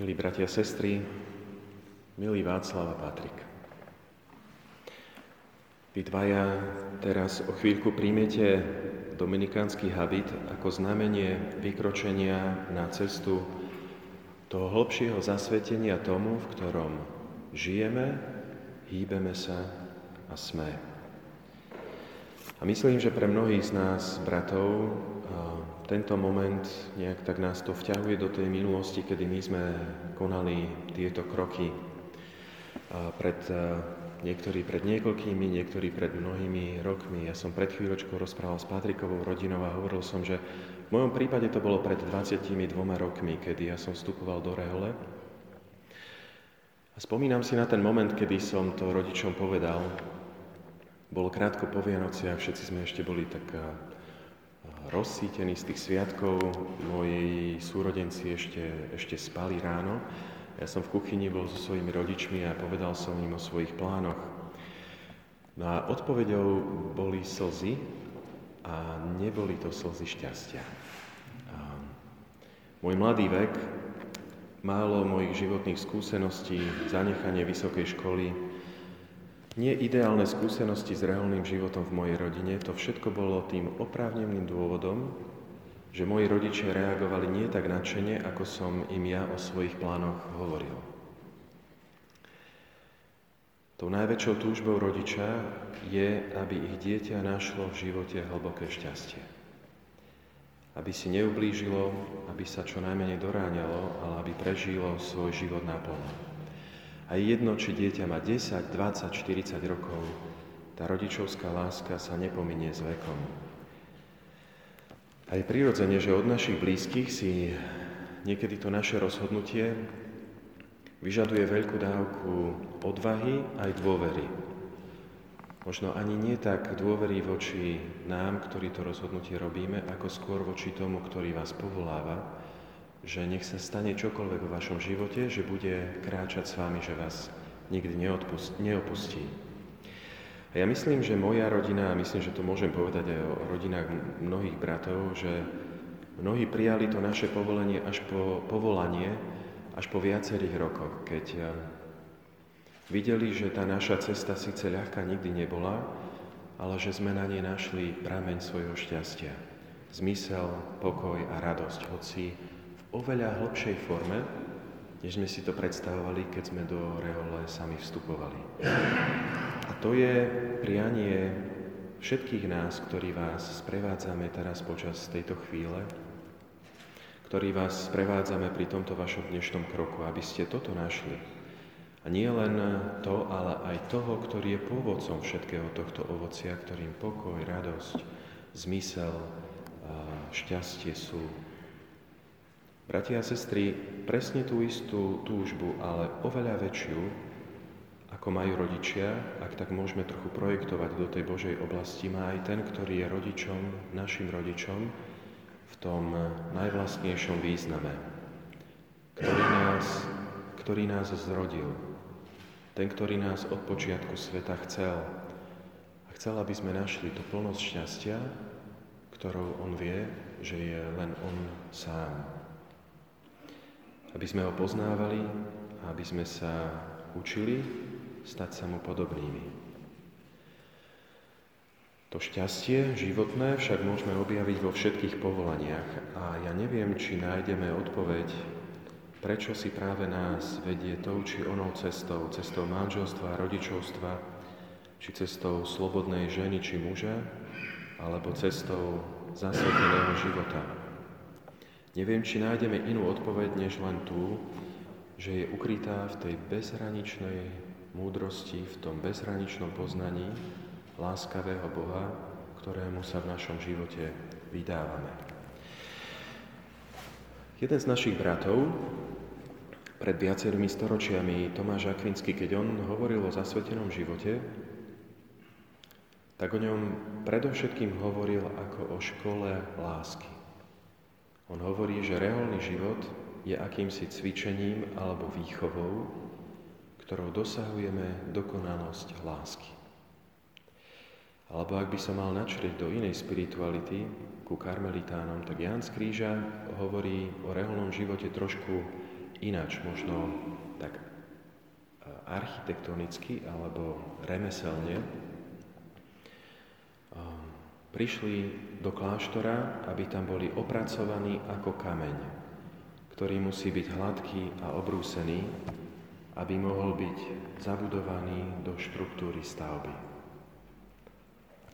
Milí bratia a sestry, milý Václav a Patrik. Vy dvaja teraz o chvíľku príjmete dominikánsky habit ako znamenie vykročenia na cestu toho hlbšieho zasvetenia tomu, v ktorom žijeme, hýbeme sa a sme. A myslím, že pre mnohých z nás, bratov, tento moment nejak tak nás to vťahuje do tej minulosti, kedy my sme konali tieto kroky pred, niektorí pred niekoľkými, niektorí pred mnohými rokmi. Ja som pred chvíľočkou rozprával s Patrikovou rodinou a hovoril som, že v mojom prípade to bolo pred 22 rokmi, kedy ja som vstupoval do rehole. A spomínam si na ten moment, kedy som to rodičom povedal. Bolo krátko po Vianociach, všetci sme ešte boli tak rozsítený z tých sviatkov. Moji súrodenci ešte, ešte spali ráno. Ja som v kuchyni bol so svojimi rodičmi a povedal som im o svojich plánoch. No a odpovedou boli slzy a neboli to slzy šťastia. A môj mladý vek, málo mojich životných skúseností, zanechanie vysokej školy, nie ideálne skúsenosti s reálnym životom v mojej rodine, to všetko bolo tým oprávneným dôvodom, že moji rodičia reagovali nie tak nadšene, ako som im ja o svojich plánoch hovoril. Tou najväčšou túžbou rodiča je, aby ich dieťa našlo v živote hlboké šťastie. Aby si neublížilo, aby sa čo najmenej doráňalo, ale aby prežilo svoj život naplno. A je jedno, či dieťa má 10, 20, 40 rokov, tá rodičovská láska sa nepominie s vekom. A je prirodzene, že od našich blízkych si niekedy to naše rozhodnutie vyžaduje veľkú dávku odvahy aj dôvery. Možno ani nie tak dôvery voči nám, ktorí to rozhodnutie robíme, ako skôr voči tomu, ktorý vás povoláva, že nech sa stane čokoľvek vo vašom živote, že bude kráčať s vami, že vás nikdy neopustí. A ja myslím, že moja rodina, a myslím, že to môžem povedať aj o rodinách mnohých bratov, že mnohí prijali to naše povolenie až po, povolanie až po viacerých rokoch, keď eh, videli, že tá naša cesta síce ľahká nikdy nebola, ale že sme na nej našli prameň svojho šťastia. Zmysel, pokoj a radosť, hoci oveľa hlbšej forme, než sme si to predstavovali, keď sme do rehole sami vstupovali. A to je prianie všetkých nás, ktorí vás sprevádzame teraz počas tejto chvíle, ktorí vás sprevádzame pri tomto vašom dnešnom kroku, aby ste toto našli. A nie len to, ale aj toho, ktorý je pôvodcom všetkého tohto ovocia, ktorým pokoj, radosť, zmysel, šťastie sú Bratia a sestry, presne tú istú túžbu, ale oveľa väčšiu, ako majú rodičia, ak tak môžeme trochu projektovať do tej Božej oblasti, má aj ten, ktorý je rodičom, našim rodičom, v tom najvlastnejšom význame, ktorý nás, ktorý nás zrodil, ten, ktorý nás od počiatku sveta chcel. A chcel, aby sme našli tú plnosť šťastia, ktorou on vie, že je len on sám aby sme ho poznávali a aby sme sa učili stať sa mu podobnými. To šťastie životné však môžeme objaviť vo všetkých povolaniach a ja neviem, či nájdeme odpoveď, prečo si práve nás vedie tou či onou cestou, cestou manželstva, rodičovstva, či cestou slobodnej ženy či muža, alebo cestou zasveteného života. Neviem, či nájdeme inú odpoveď, než len tú, že je ukrytá v tej bezhraničnej múdrosti, v tom bezhraničnom poznaní láskavého Boha, ktorému sa v našom živote vydávame. Jeden z našich bratov pred viacerými storočiami, Tomáš Akvinsky, keď on hovoril o zasvetenom živote, tak o ňom predovšetkým hovoril ako o škole lásky. On hovorí, že reálny život je akýmsi cvičením alebo výchovou, ktorou dosahujeme dokonalosť lásky. Alebo ak by som mal načrieť do inej spirituality, ku karmelitánom, tak Ján z Kríža hovorí o reálnom živote trošku ináč, možno tak e, architektonicky alebo remeselne, prišli do kláštora, aby tam boli opracovaní ako kameň, ktorý musí byť hladký a obrúsený, aby mohol byť zabudovaný do štruktúry stavby.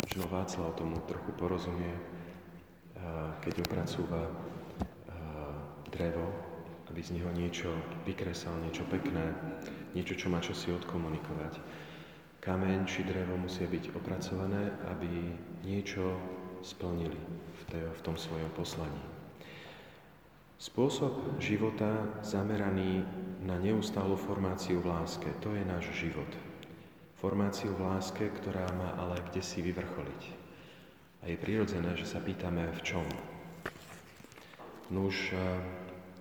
Možno Václav tomu trochu porozumie, keď opracúva drevo, aby z neho niečo vykresal, niečo pekné, niečo, čo má čosi odkomunikovať kameň či drevo musia byť opracované, aby niečo splnili v, tej, v tom svojom poslaní. Spôsob života zameraný na neustálu formáciu v láske, to je náš život. Formáciu v láske, ktorá má ale kde si vyvrcholiť. A je prirodzené, že sa pýtame v čom. Nuž,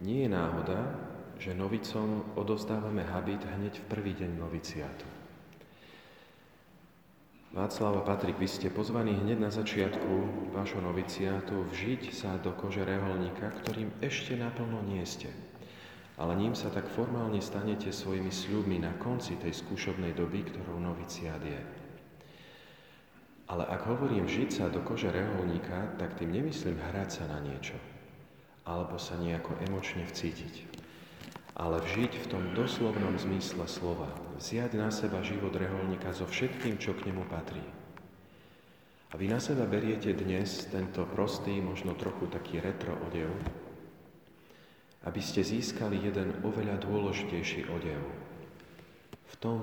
nie je náhoda, že novicom odovzdávame habit hneď v prvý deň noviciátu. Václav a Patrik, vy ste pozvaní hneď na začiatku vášho noviciátu vžiť sa do kože reholníka, ktorým ešte naplno nie ste. Ale ním sa tak formálne stanete svojimi sľubmi na konci tej skúšobnej doby, ktorou noviciát je. Ale ak hovorím vžiť sa do kože reholníka, tak tým nemyslím hrať sa na niečo, alebo sa nejako emočne vcítiť ale vžiť v tom doslovnom zmysle slova, vziať na seba život reholníka so všetkým, čo k nemu patrí. A vy na seba beriete dnes tento prostý, možno trochu taký retro odev, aby ste získali jeden oveľa dôležitejší odev. V tom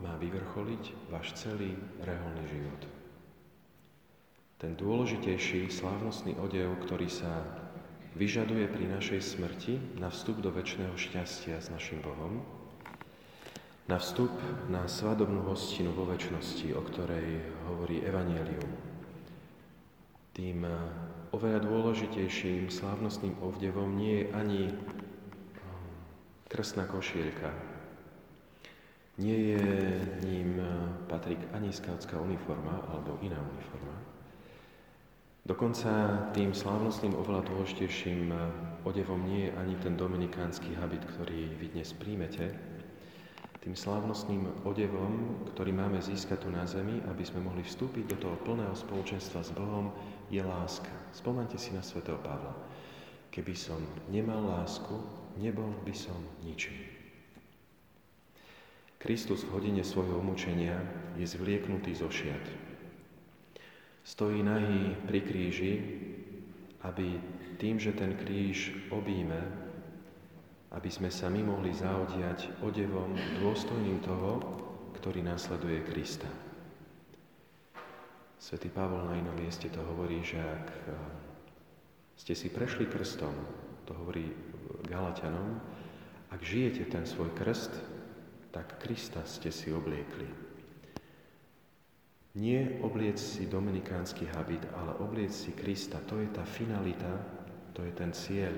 má vyvrcholiť váš celý reholný život. Ten dôležitejší slávnostný odev, ktorý sa vyžaduje pri našej smrti na vstup do väčšného šťastia s našim Bohom, na vstup na svadobnú hostinu vo väčšnosti, o ktorej hovorí Evangelium. Tým eh, oveľa dôležitejším slávnostným ovdevom nie je ani eh, krstná košielka, nie je ním eh, Patrik ani skautská uniforma alebo iná uniforma, Dokonca tým slávnostným oveľa dôležitejším eh, odevom nie je ani ten dominikánsky habit, ktorý vy dnes príjmete. Tým slávnostným odevom, ktorý máme získať tu na zemi, aby sme mohli vstúpiť do toho plného spoločenstva s Bohom, je láska. Spomente si na svätého Pavla. Keby som nemal lásku, nebol by som ničím. Kristus v hodine svojho umúčenia je zvlieknutý zo šiat stojí nahý pri kríži, aby tým, že ten kríž obíme, aby sme sa my mohli zaodiať odevom dôstojným toho, ktorý následuje Krista. Svetý Pavol na inom mieste to hovorí, že ak eh, ste si prešli krstom, to hovorí Galatianom, ak žijete ten svoj krst, tak Krista ste si obliekli. Nie obliec si dominikánsky habit, ale obliec si Krista. To je tá finalita, to je ten cieľ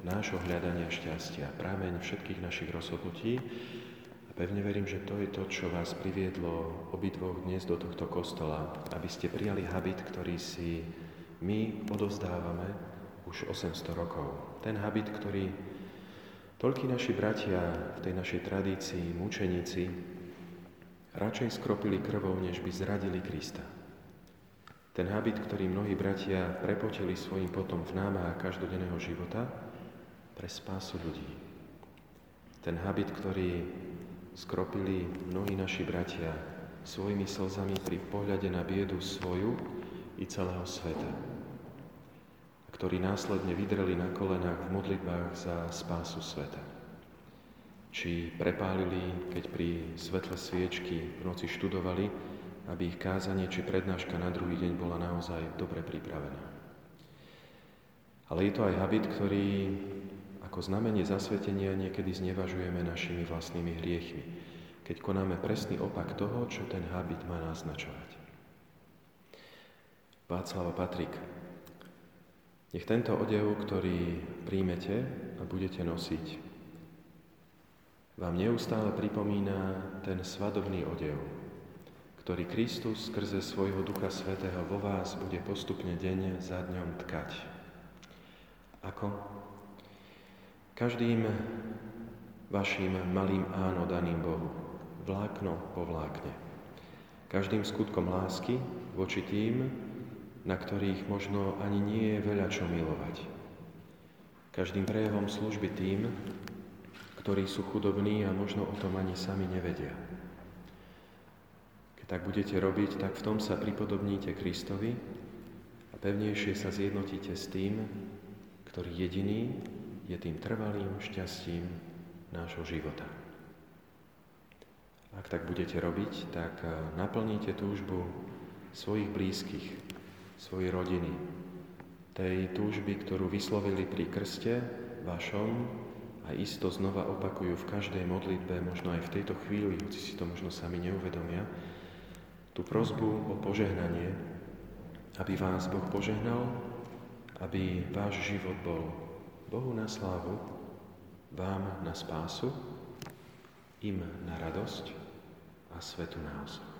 nášho hľadania šťastia, prámeň všetkých našich rozhodnutí. A pevne verím, že to je to, čo vás priviedlo obidvoch dnes do tohto kostola, aby ste prijali habit, ktorý si my odovzdávame už 800 rokov. Ten habit, ktorý toľkí naši bratia v tej našej tradícii, mučeníci, radšej skropili krvou, než by zradili Krista. Ten habit, ktorý mnohí bratia prepotili svojim potom v námah každodenného života pre spásu ľudí. Ten habit, ktorý skropili mnohí naši bratia svojimi slzami pri pohľade na biedu svoju i celého sveta. A ktorí následne vydreli na kolenách v modlitbách za spásu sveta či prepálili, keď pri svetle sviečky v noci študovali, aby ich kázanie či prednáška na druhý deň bola naozaj dobre pripravená. Ale je to aj habit, ktorý ako znamenie zasvetenia niekedy znevažujeme našimi vlastnými hriechmi, keď konáme presný opak toho, čo ten habit má naznačovať. Václav Patrik, nech tento odev, ktorý príjmete a budete nosiť, vám neustále pripomína ten svadobný odev, ktorý Kristus skrze svojho Ducha Svetého vo vás bude postupne deň za dňom tkať. Ako? Každým vašim malým áno daným Bohu, vlákno po vlákne. Každým skutkom lásky voči tým, na ktorých možno ani nie je veľa čo milovať. Každým prejavom služby tým, ktorí sú chudobní a možno o tom ani sami nevedia. Keď tak budete robiť, tak v tom sa pripodobníte Kristovi a pevnejšie sa zjednotíte s tým, ktorý jediný je tým trvalým šťastím nášho života. Ak tak budete robiť, tak eh, naplníte túžbu svojich blízkych, svojej rodiny, tej túžby, ktorú vyslovili pri krste vašom a isto znova opakujú v každej modlitbe, možno aj v tejto chvíli, hoci si to možno sami neuvedomia, tú prozbu o požehnanie, aby vás Boh požehnal, aby váš život bol Bohu na slávu, vám na spásu, im na radosť a svetu na osoch.